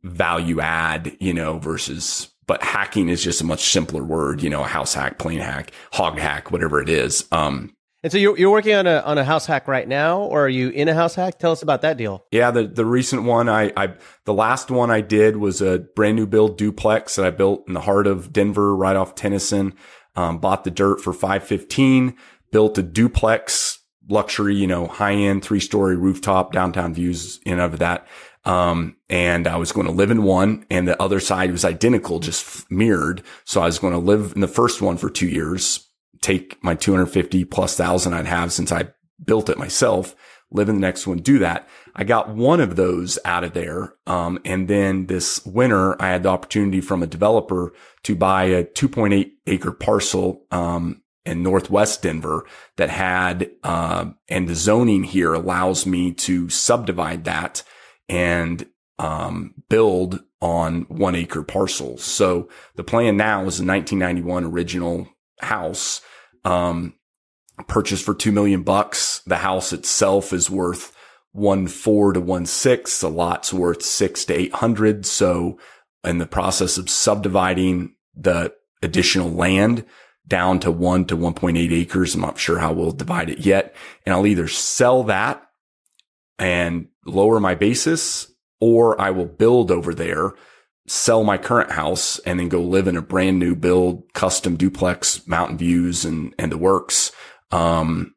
value add, you know, versus, but hacking is just a much simpler word, you know, a house hack, plane hack, hog hack, whatever it is. Um, and so you're, you're working on a on a house hack right now, or are you in a house hack? Tell us about that deal. Yeah, the the recent one I I the last one I did was a brand new build duplex that I built in the heart of Denver, right off Tennyson. Um, bought the dirt for five fifteen. Built a duplex luxury, you know, high end three story rooftop, downtown views in of that. Um, and I was going to live in one and the other side was identical, just mirrored. So I was going to live in the first one for two years, take my 250 plus thousand I'd have since I built it myself, live in the next one, do that. I got one of those out of there. Um, and then this winter, I had the opportunity from a developer to buy a 2.8 acre parcel, um, in Northwest Denver that had, uh, and the zoning here allows me to subdivide that and, um, build on one acre parcels. So the plan now is a 1991 original house, um, purchased for two million bucks. The house itself is worth one four to one six. The lot's worth six to eight hundred. So in the process of subdividing the additional land down to one to 1.8 acres. I'm not sure how we'll divide it yet. And I'll either sell that and lower my basis or I will build over there sell my current house and then go live in a brand new build, custom duplex, mountain views and, and the works. Um,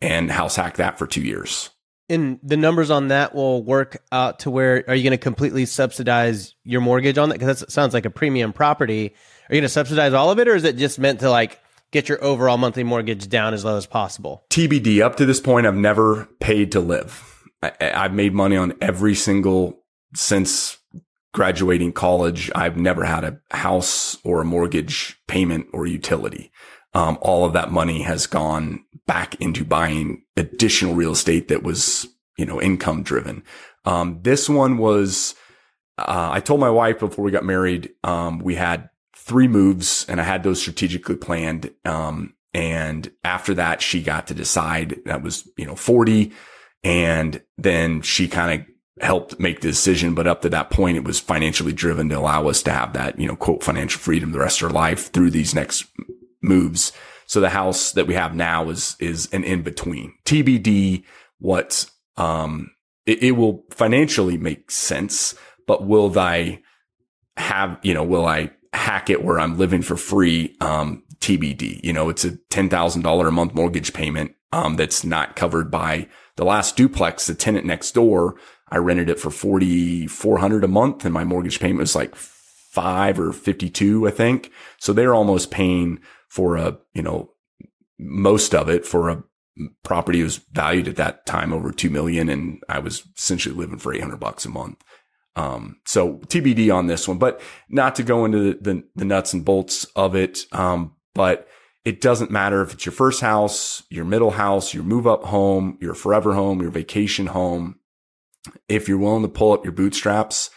and house hack that for two years. And the numbers on that will work out to where are you going to completely subsidize your mortgage on that? Because that sounds like a premium property. Are you going to subsidize all of it, or is it just meant to like get your overall monthly mortgage down as low as possible? TBD. Up to this point, I've never paid to live. I, I've made money on every single since graduating college, I've never had a house or a mortgage payment or utility. Um, all of that money has gone back into buying additional real estate that was, you know, income driven. Um, this one was, uh, I told my wife before we got married, um, we had three moves and I had those strategically planned. Um, and after that, she got to decide that was, you know, 40. And then she kind of helped make the decision. But up to that point, it was financially driven to allow us to have that, you know, quote, financial freedom the rest of our life through these next moves. So the house that we have now is, is an in between TBD. What, um, it, it will financially make sense, but will I have, you know, will I hack it where I'm living for free? Um, TBD, you know, it's a $10,000 a month mortgage payment. Um, that's not covered by the last duplex, the tenant next door I rented it for 4,400 a month and my mortgage payment was like five or 52, I think. So they're almost paying for a, you know, most of it for a property was valued at that time over 2 million. And I was essentially living for 800 bucks a month. Um, so TBD on this one, but not to go into the, the, the nuts and bolts of it. Um, but it doesn't matter if it's your first house, your middle house, your move up home, your forever home, your vacation home if you're willing to pull up your bootstraps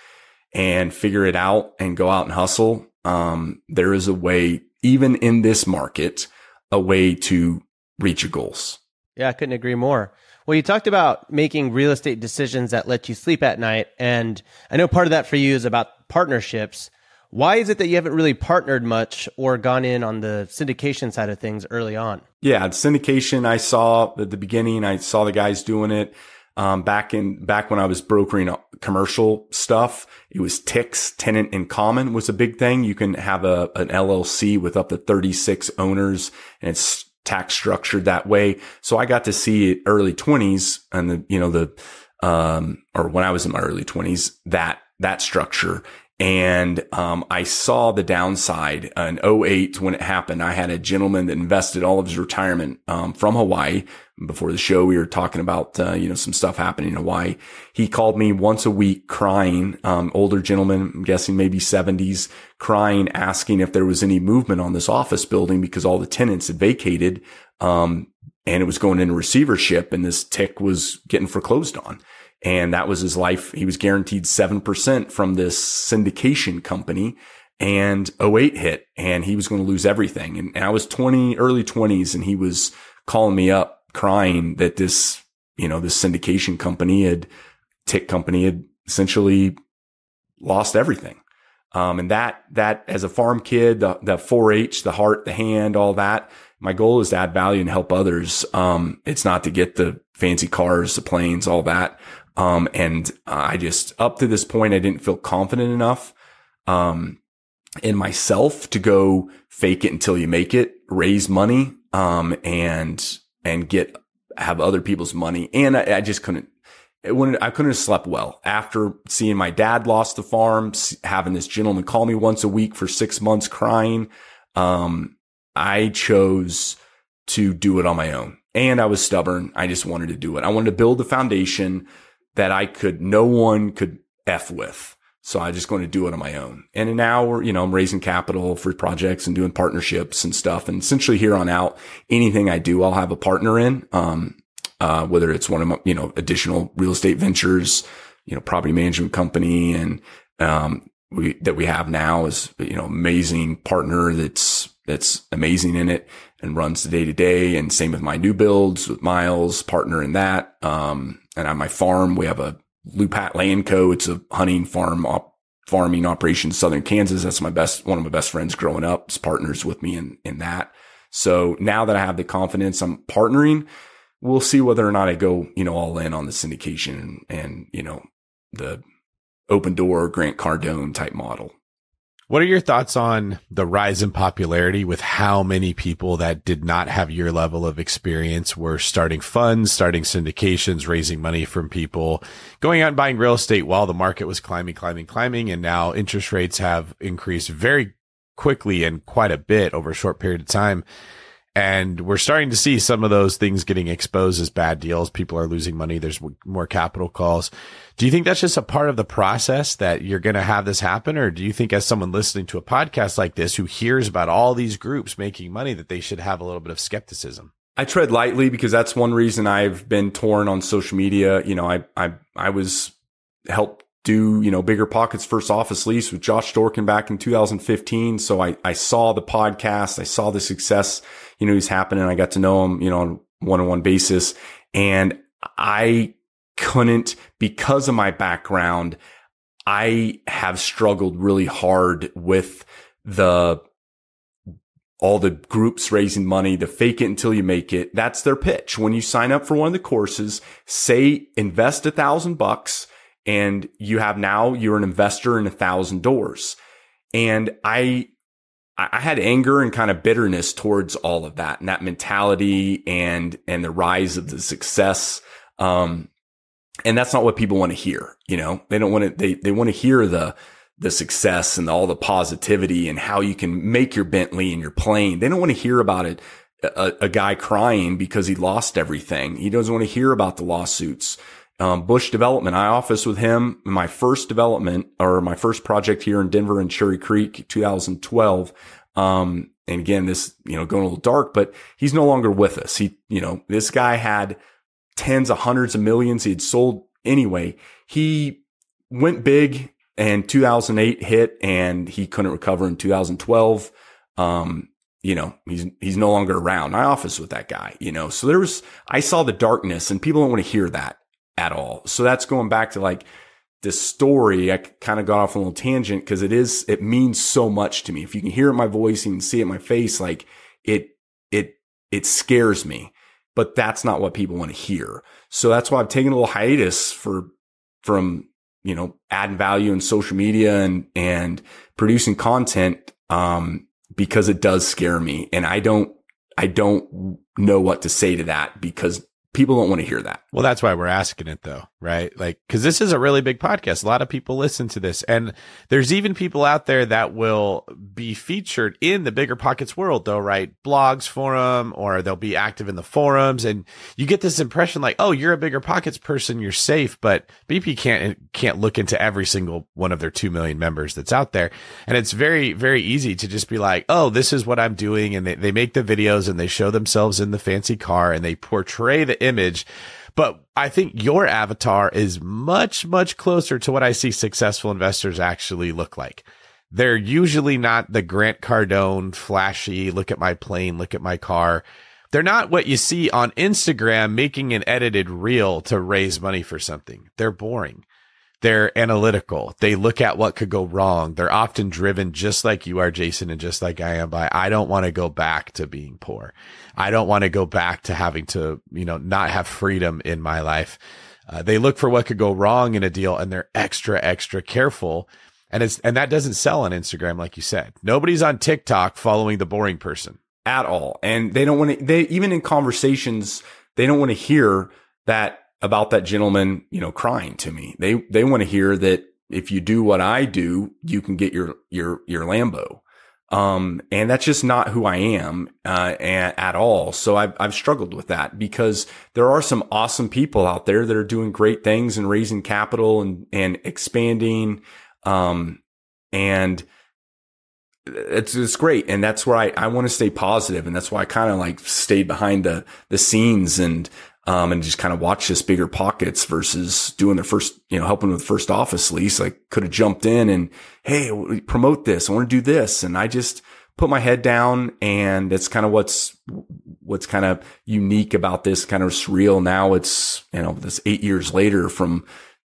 and figure it out and go out and hustle, um, there is a way, even in this market, a way to reach your goals. Yeah, I couldn't agree more. Well, you talked about making real estate decisions that let you sleep at night. And I know part of that for you is about partnerships. Why is it that you haven't really partnered much or gone in on the syndication side of things early on? Yeah, syndication, I saw at the beginning, I saw the guys doing it. Um, back in, back when I was brokering commercial stuff, it was TICs tenant in common was a big thing. You can have a, an LLC with up to 36 owners and it's tax structured that way. So I got to see it early twenties and the, you know, the, um, or when I was in my early twenties, that, that structure. And, um, I saw the downside in 08 when it happened. I had a gentleman that invested all of his retirement, um, from Hawaii. Before the show, we were talking about, uh, you know, some stuff happening in Hawaii. He called me once a week crying, um, older gentleman, I'm guessing maybe seventies, crying, asking if there was any movement on this office building because all the tenants had vacated. Um, and it was going into receivership and this TIC was getting foreclosed on. And that was his life. He was guaranteed 7% from this syndication company and 08 hit and he was going to lose everything. And, and I was 20, early 20s and he was calling me up crying that this, you know, this syndication company had, TIC company had essentially lost everything. Um, and that, that as a farm kid, the, the 4-H, the heart, the hand, all that, my goal is to add value and help others. Um, it's not to get the fancy cars, the planes, all that. Um, and I just, up to this point, I didn't feel confident enough, um, in myself to go fake it until you make it, raise money, um, and, and get, have other people's money. And I, I just couldn't, it wouldn't, I couldn't have slept well after seeing my dad lost the farm, having this gentleman call me once a week for six months crying. Um, I chose to do it on my own and I was stubborn. I just wanted to do it. I wanted to build a foundation that I could, no one could F with. So I just going to do it on my own. And now we're, you know, I'm raising capital for projects and doing partnerships and stuff. And essentially here on out, anything I do, I'll have a partner in. Um, uh, whether it's one of my, you know, additional real estate ventures, you know, property management company and, um, we, that we have now is, you know, amazing partner that's, that's amazing in it and runs the day to day. And same with my new builds with Miles, partner in that. Um, and on my farm, we have a Lupat Land Co. It's a hunting farm op- farming operation in southern Kansas. That's my best, one of my best friends growing up. It's partners with me in, in that. So now that I have the confidence I'm partnering, we'll see whether or not I go, you know, all in on the syndication and, and you know, the open door Grant Cardone type model. What are your thoughts on the rise in popularity with how many people that did not have your level of experience were starting funds, starting syndications, raising money from people, going out and buying real estate while the market was climbing, climbing, climbing. And now interest rates have increased very quickly and quite a bit over a short period of time. And we're starting to see some of those things getting exposed as bad deals. People are losing money. There's more capital calls. Do you think that's just a part of the process that you're going to have this happen? Or do you think as someone listening to a podcast like this who hears about all these groups making money that they should have a little bit of skepticism? I tread lightly because that's one reason I've been torn on social media. You know, I, I, I was helped do, you know, BiggerPockets first office lease with Josh Dorkin back in 2015. So I, I saw the podcast. I saw the success, you know, he's happening. I got to know him, you know, on one on one basis and I couldn't because of my background. I have struggled really hard with the all the groups raising money, the fake it until you make it. That's their pitch. When you sign up for one of the courses, say invest a thousand bucks and you have now you're an investor in a thousand doors. And I, I had anger and kind of bitterness towards all of that and that mentality and, and the rise of the success. Um, and that's not what people want to hear. You know, they don't want to, they, they want to hear the, the success and all the positivity and how you can make your Bentley and your plane. They don't want to hear about it. A, a guy crying because he lost everything. He doesn't want to hear about the lawsuits um, Bush Development. I office with him. My first development or my first project here in Denver and Cherry Creek, 2012. Um, and again, this, you know, going a little dark, but he's no longer with us. He, you know, this guy had tens of hundreds of millions he had sold anyway. He went big and 2008 hit and he couldn't recover in 2012. Um, you know, he's, he's no longer around. I office with that guy, you know, so there was, I saw the darkness and people don't want to hear that at all. So that's going back to like this story. I kind of got off a little tangent because it is, it means so much to me. If you can hear it in my voice, you can see it in my face, like it, it, it scares me, but that's not what people want to hear. So that's why I've taken a little hiatus for, from, you know, adding value in social media and, and producing content. Um, because it does scare me and I don't, I don't know what to say to that because people don't want to hear that. Well, that's why we're asking it though, right? Like, cause this is a really big podcast. A lot of people listen to this and there's even people out there that will be featured in the BiggerPockets world though, right? Blogs forum or they'll be active in the forums and you get this impression like, oh, you're a BiggerPockets person. You're safe, but BP can't, can't look into every single one of their 2 million members that's out there. And it's very, very easy to just be like, oh, this is what I'm doing. And they, they make the videos and they show themselves in the fancy car and they portray the image. But I think your avatar is much, much closer to what I see successful investors actually look like. They're usually not the Grant Cardone flashy, look at my plane, look at my car. They're not what you see on Instagram making an edited reel to raise money for something. They're boring. They're analytical. They look at what could go wrong. They're often driven just like you are, Jason, and just like I am by, I don't want to go back to being poor. I don't want to go back to having to, you know, not have freedom in my life. Uh, they look for what could go wrong in a deal and they're extra, extra careful. And it's, and that doesn't sell on Instagram, like you said. Nobody's on TikTok following the boring person at all. And they don't want to, they, even in conversations, they don't want to hear that about that gentleman, you know, crying to me. They, they want to hear that if you do what I do, you can get your, your, your Lambo. Um, and that's just not who I am, uh, at all. So I've, I've struggled with that because there are some awesome people out there that are doing great things and raising capital and, and expanding. Um, and it's, it's great. And that's where I, I want to stay positive, And that's why I kind of like stayed behind the, the scenes and, um, and just kind of watch this BiggerPockets versus doing the first, you know, helping with first office lease. I could have jumped in and, Hey, promote this. I want to do this. And I just put my head down and that's kind of what's, what's kind of unique about this kind of surreal. Now it's, you know, this eight years later from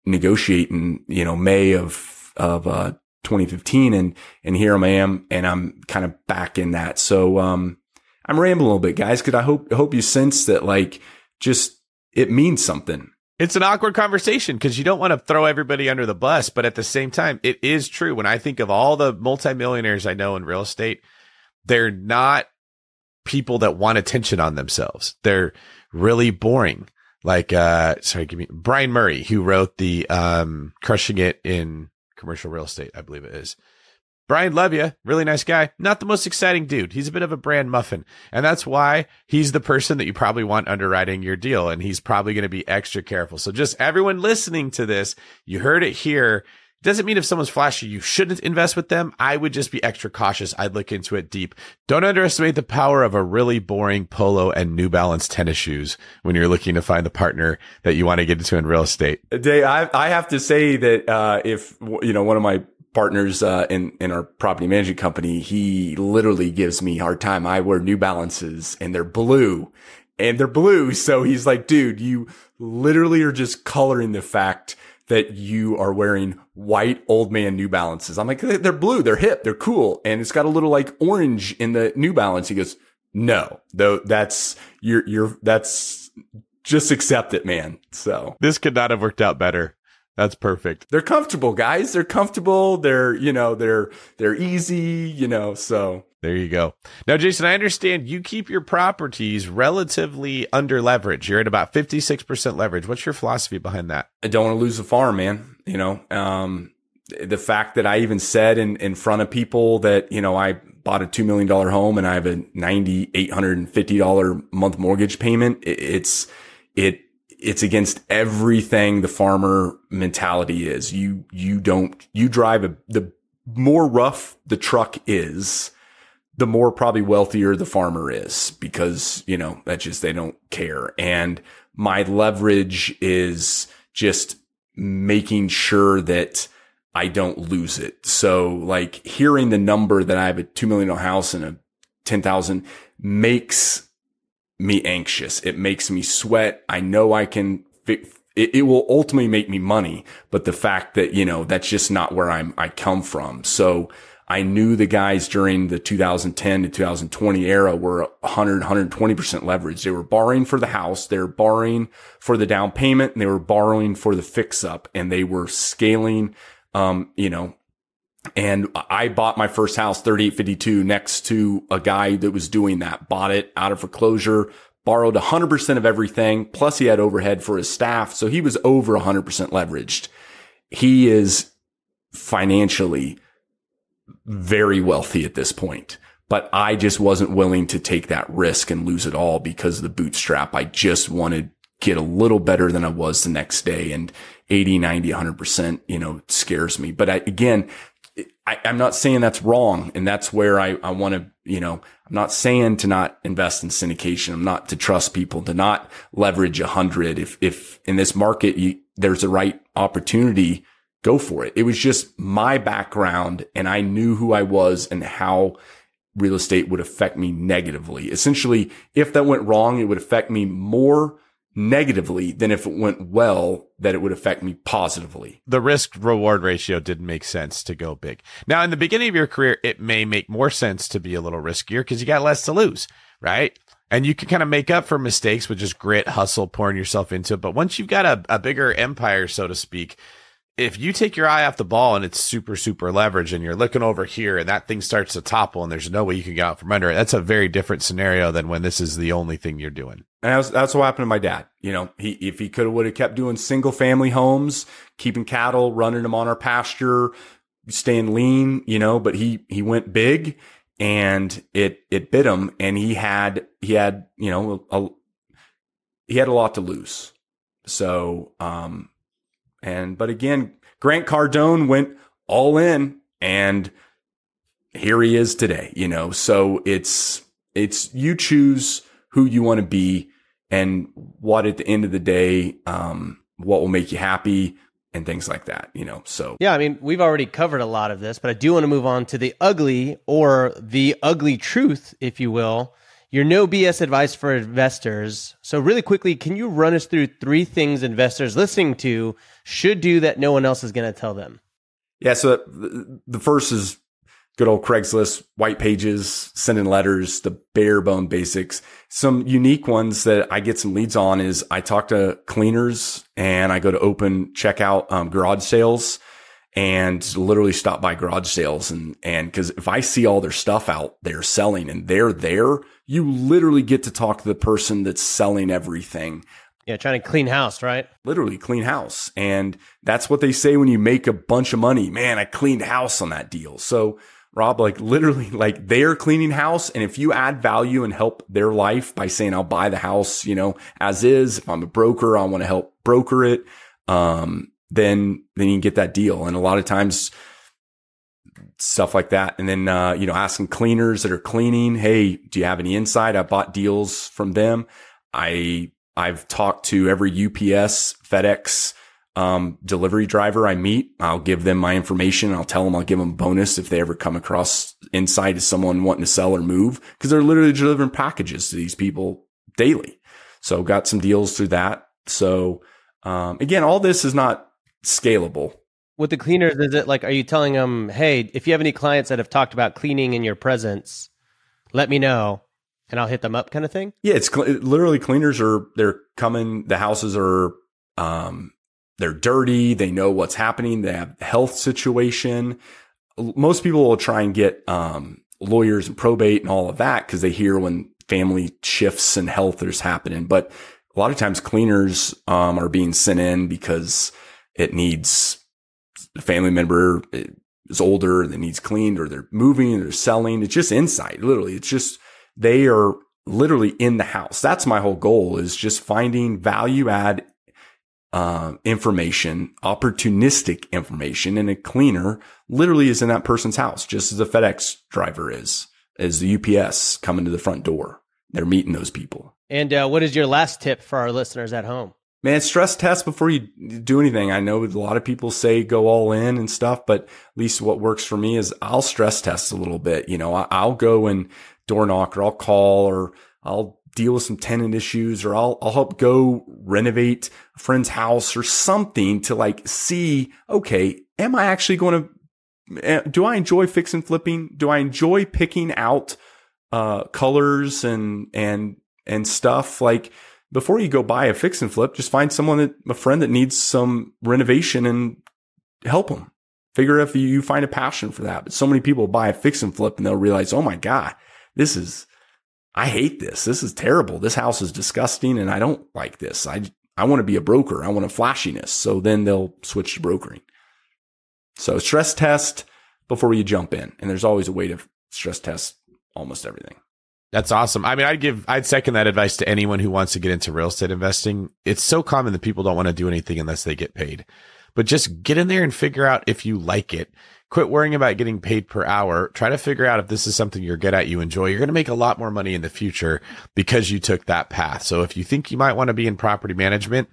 negotiating, you know, May of, of, uh, 2015 and, and here I am and I'm kind of back in that. So, um, I'm rambling a little bit, guys, because I hope, I hope you sense that like, just it means something. It's an awkward conversation because you don't want to throw everybody under the bus, but at the same time, it is true. When I think of all the multimillionaires I know in real estate, they're not people that want attention on themselves. They're really boring. Like, uh, sorry, give me Brian Murray, who wrote the, um, crushing it in commercial real estate, I believe it is. Brian you, really nice guy. Not the most exciting dude. He's a bit of a brand muffin. And that's why he's the person that you probably want underwriting your deal. And he's probably going to be extra careful. So just everyone listening to this, you heard it here. Doesn't mean if someone's flashy, you shouldn't invest with them. I would just be extra cautious. I'd look into it deep. Don't underestimate the power of a really boring polo and New Balance tennis shoes when you're looking to find the partner that you want to get into in real estate. Dave, I, I have to say that, uh, if, you know, one of my partners uh, in in our property management company, he literally gives me hard time. I wear New Balances and they're blue, and they're blue. So he's like, dude, you literally are just coloring the fact that you are wearing white old man New Balances. I'm like, they're blue, they're hip, they're cool, and it's got a little like orange in the New Balance. He goes, no, though that's you're you're that's just accept it, man. So this could not have worked out better. That's perfect. They're comfortable, guys. They're comfortable. They're, you know, they're, they're easy, you know, so. There you go. Now, Jason, I understand you keep your properties relatively under leverage. You're at about 56% leverage. What's your philosophy behind that? I don't want to lose the farm, man. You know, um, the fact that I even said in, in front of people that, you know, I bought a $2 million home and I have a $9,850 month mortgage payment. It's, it, it's against everything the farmer mentality is. You, you don't, you drive a, the more rough the truck is, the more probably wealthier the farmer is because, you know, that's just, they don't care. And my leverage is just making sure that I don't lose it. So like hearing the number that I have a $2 million house and a 10,000 makes me anxious. It makes me sweat. I know I can it, it will ultimately make me money, but the fact that, you know, that's just not where I'm, I come from. So I knew the guys during the 2010 to 2020 era were 100, 120% leverage. They were borrowing for the house. They were borrowing for the down payment and they were borrowing for the fix up and they were scaling, um, you know, and I bought my first house, 3852, next to a guy that was doing that. Bought it out of foreclosure, borrowed 100% of everything. Plus he had overhead for his staff. So he was over 100% leveraged. He is financially very wealthy at this point, but I just wasn't willing to take that risk and lose it all because of the bootstrap. I just wanted to get a little better than I was the next day and 80, 90, 100%, you know, scares me. But I, again, I, am not saying that's wrong. And that's where I, I want to, you know, I'm not saying to not invest in syndication. I'm not to trust people to not leverage a hundred. If, if in this market, you, there's a right opportunity, go for it. It was just my background and I knew who I was and how real estate would affect me negatively. Essentially, if that went wrong, it would affect me more negatively than if it went well that it would affect me positively. The risk reward ratio didn't make sense to go big. Now, in the beginning of your career, it may make more sense to be a little riskier because you got less to lose, right? And you can kind of make up for mistakes with just grit, hustle, pouring yourself into it. But once you've got a, a bigger empire, so to speak, if you take your eye off the ball and it's super, super leverage and you're looking over here and that thing starts to topple and there's no way you can get out from under it, that's a very different scenario than when this is the only thing you're doing. And that's, what happened to my dad. You know, he, if he could have, would have kept doing single family homes, keeping cattle, running them on our pasture, staying lean, you know, but he, he went big and it, it bit him and he had, he had, you know, a, he had a lot to lose. So, um, and, but again, Grant Cardone went all in and here he is today, you know, so it's, it's, you choose who you want to be and what at the end of the day, um, what will make you happy and things like that, you know. So, yeah, I mean, we've already covered a lot of this, but I do want to move on to the ugly or the ugly truth, if you will. Your no BS advice for investors. So, really quickly, can you run us through three things investors listening to should do that no one else is going to tell them? Yeah. So, the first is good old Craigslist, white pages, sending letters, the bare bone basics. Some unique ones that I get some leads on is I talk to cleaners and I go to open checkout um, garage sales and literally stop by garage sales and and because if I see all their stuff out there selling and they're there, you literally get to talk to the person that's selling everything. Yeah, trying to clean house, right? Literally clean house. And that's what they say when you make a bunch of money. Man, I cleaned house on that deal. So Rob, like literally, like they're cleaning house. And if you add value and help their life by saying, I'll buy the house, you know, as is, if I'm a broker, I want to help broker it. Um, then, then you can get that deal. And a lot of times stuff like that. And then, uh, you know, asking cleaners that are cleaning, Hey, do you have any insight? I bought deals from them. I, I've talked to every UPS, FedEx, um, delivery driver I meet. I'll give them my information. I'll tell them I'll give them a bonus if they ever come across inside as someone wanting to sell or move because they're literally delivering packages to these people daily. So got some deals through that. So, um, again, all this is not scalable. With the cleaners, is it like, are you telling them, hey, if you have any clients that have talked about cleaning in your presence, let me know and I'll hit them up kind of thing? Yeah, it's cl- literally cleaners are, they're coming, the houses are, um, they're dirty. They know what's happening. They have health situation. Most people will try and get, um, lawyers and probate and all of that because they hear when family shifts and health is happening. But a lot of times cleaners, um, are being sent in because it needs a family member is older that needs cleaned or they're moving or they're selling. It's just insight. Literally. It's just, they are literally in the house. That's my whole goal is just finding value add uh, information, opportunistic information, and a cleaner literally is in that person's house, just as a FedEx driver is, as the UPS coming to the front door. They're meeting those people. And uh, what is your last tip for our listeners at home? Man, stress test before you do anything. I know a lot of people say go all in and stuff, but at least what works for me is I'll stress test a little bit. You know, I'll go and door knock or I'll call or I'll deal with some tenant issues or I'll, I'll help go renovate a friend's house or something to like see, okay, am I actually going to, eh, do I enjoy fix and flipping? Do I enjoy picking out, uh, colors and, and, and stuff like before you go buy a fix and flip, just find someone that, a friend that needs some renovation and help them. Figure if you find a passion for that. But so many people buy a fix and flip and they'll realize, oh my God, this is, I hate this. This is terrible. This house is disgusting and I don't like this. I, I want to be a broker. I want a flashiness. So then they'll switch to brokering. So stress test before you jump in. And there's always a way to stress test almost everything. That's awesome. I mean, I'd give, I'd second that advice to anyone who wants to get into real estate investing. It's so common that people don't want to do anything unless they get paid, but just get in there and figure out if you like it. Quit worrying about getting paid per hour. Try to figure out if this is something you're good at, you enjoy. You're going to make a lot more money in the future because you took that path. So if you think you might want to be in property management,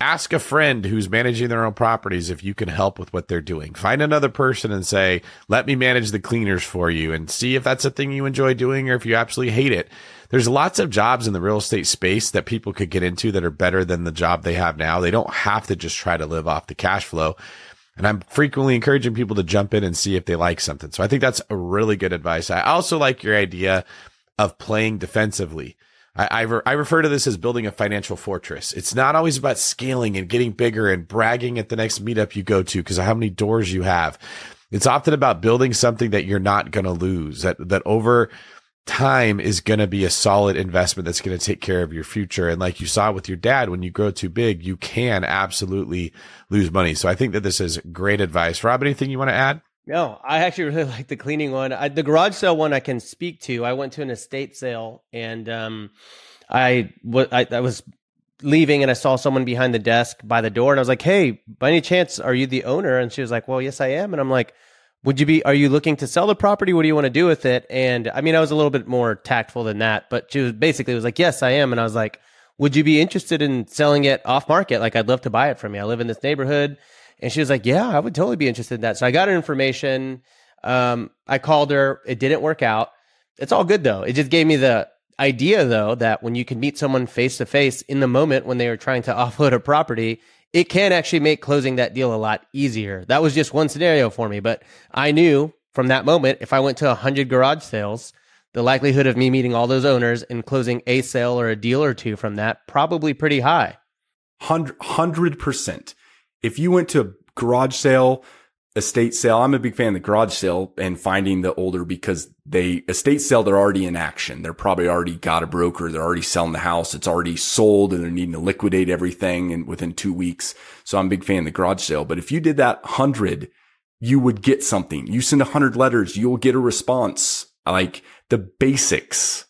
ask a friend who's managing their own properties if you can help with what they're doing. Find another person and say, let me manage the cleaners for you and see if that's a thing you enjoy doing or if you absolutely hate it. There's lots of jobs in the real estate space that people could get into that are better than the job they have now. They don't have to just try to live off the cash flow. And I'm frequently encouraging people to jump in and see if they like something. So I think that's a really good advice. I also like your idea of playing defensively. I, I, re- I, refer to this as building a financial fortress. It's not always about scaling and getting bigger and bragging at the next meetup you go to because of how many doors you have. It's often about building something that you're not going to lose that, that over time is going to be a solid investment that's going to take care of your future. And like you saw with your dad, when you grow too big, you can absolutely lose money. So I think that this is great advice. Rob, anything you want to add? No, I actually really like the cleaning one. I, the garage sale one I can speak to. I went to an estate sale and um, I, w- I, I was leaving and I saw someone behind the desk by the door and I was like, "Hey, by any chance, are you the owner?" And she was like, "Well, yes, I am." And I'm like, "Would you be? Are you looking to sell the property? What do you want to do with it?" And I mean, I was a little bit more tactful than that, but she was basically was like, "Yes, I am." And I was like, "Would you be interested in selling it off market? Like, I'd love to buy it from you. I live in this neighborhood." And she was like, Yeah, I would totally be interested in that. So I got her information. Um, I called her. It didn't work out. It's all good though. It just gave me the idea though that when you can meet someone face to face in the moment when they are trying to offload a property, it can actually make closing that deal a lot easier. That was just one scenario for me, but I knew from that moment if I went to 100 garage sales, the likelihood of me meeting all those owners and closing a sale or a deal or two from that probably pretty high. 100% if you went to a garage sale, estate sale, I'm a big fan of the garage sale and finding the older because they estate sale, they're already in action. They're probably already got a broker. They're already selling the house. It's already sold and they're needing to liquidate everything and within two weeks. So I'm a big fan of the garage sale. But if you did that hundred, you would get something. You send a hundred letters, you'll get a response. Like the basics.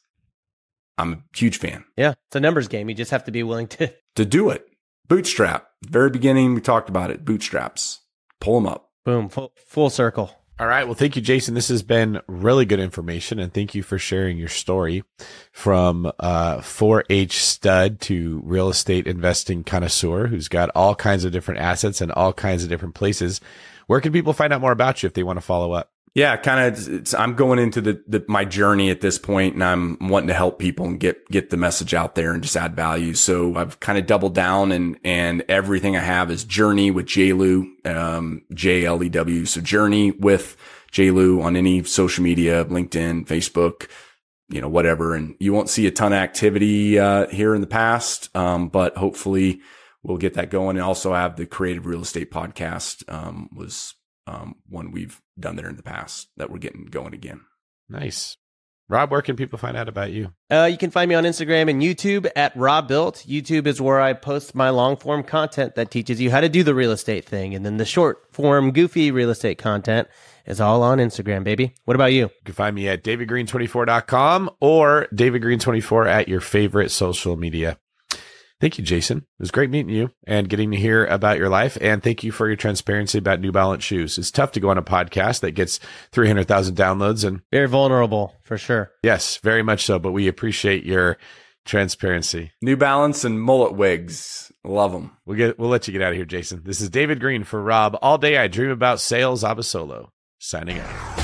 I'm a huge fan. Yeah. It's a numbers game. You just have to be willing to to do it. Bootstrap. Very beginning, we talked about it. Bootstraps. Pull them up. Boom. Full, full circle. All right. Well, thank you, Jason. This has been really good information, and thank you for sharing your story from uh, 4-H stud to real estate investing connoisseur who's got all kinds of different assets and all kinds of different places. Where can people find out more about you if they want to follow up? Yeah, kind of. I'm going into the, the, my journey at this point, and I'm wanting to help people and get get the message out there and just add value. So I've kind of doubled down, and and everything I have is Journey with JLew, um, J L E W. So Journey with JLew on any social media, LinkedIn, Facebook, you know, whatever. And you won't see a ton of activity uh, here in the past, um, but hopefully we'll get that going. And also have the Creative Real Estate podcast um, was um, one we've done there in the past that we're getting going again. Nice. Rob, where can people find out about you? Uh, you can find me on Instagram and YouTube at Rob Built. YouTube is where I post my long form content that teaches you how to do the real estate thing. And then the short form, goofy real estate content is all on Instagram, baby. What about you? You can find me at davidgreene24.com or davidgreene24 at your favorite social media Thank you, Jason. It was great meeting you and getting to hear about your life. And thank you for your transparency about New Balance shoes. It's tough to go on a podcast that gets 300,000 downloads and very vulnerable for sure. Yes, very much so. But we appreciate your transparency. New Balance and mullet wigs. Love them. We'll get, we'll let you get out of here, Jason. This is David Greene for Rob. All day I dream about sales. Abasolo signing out.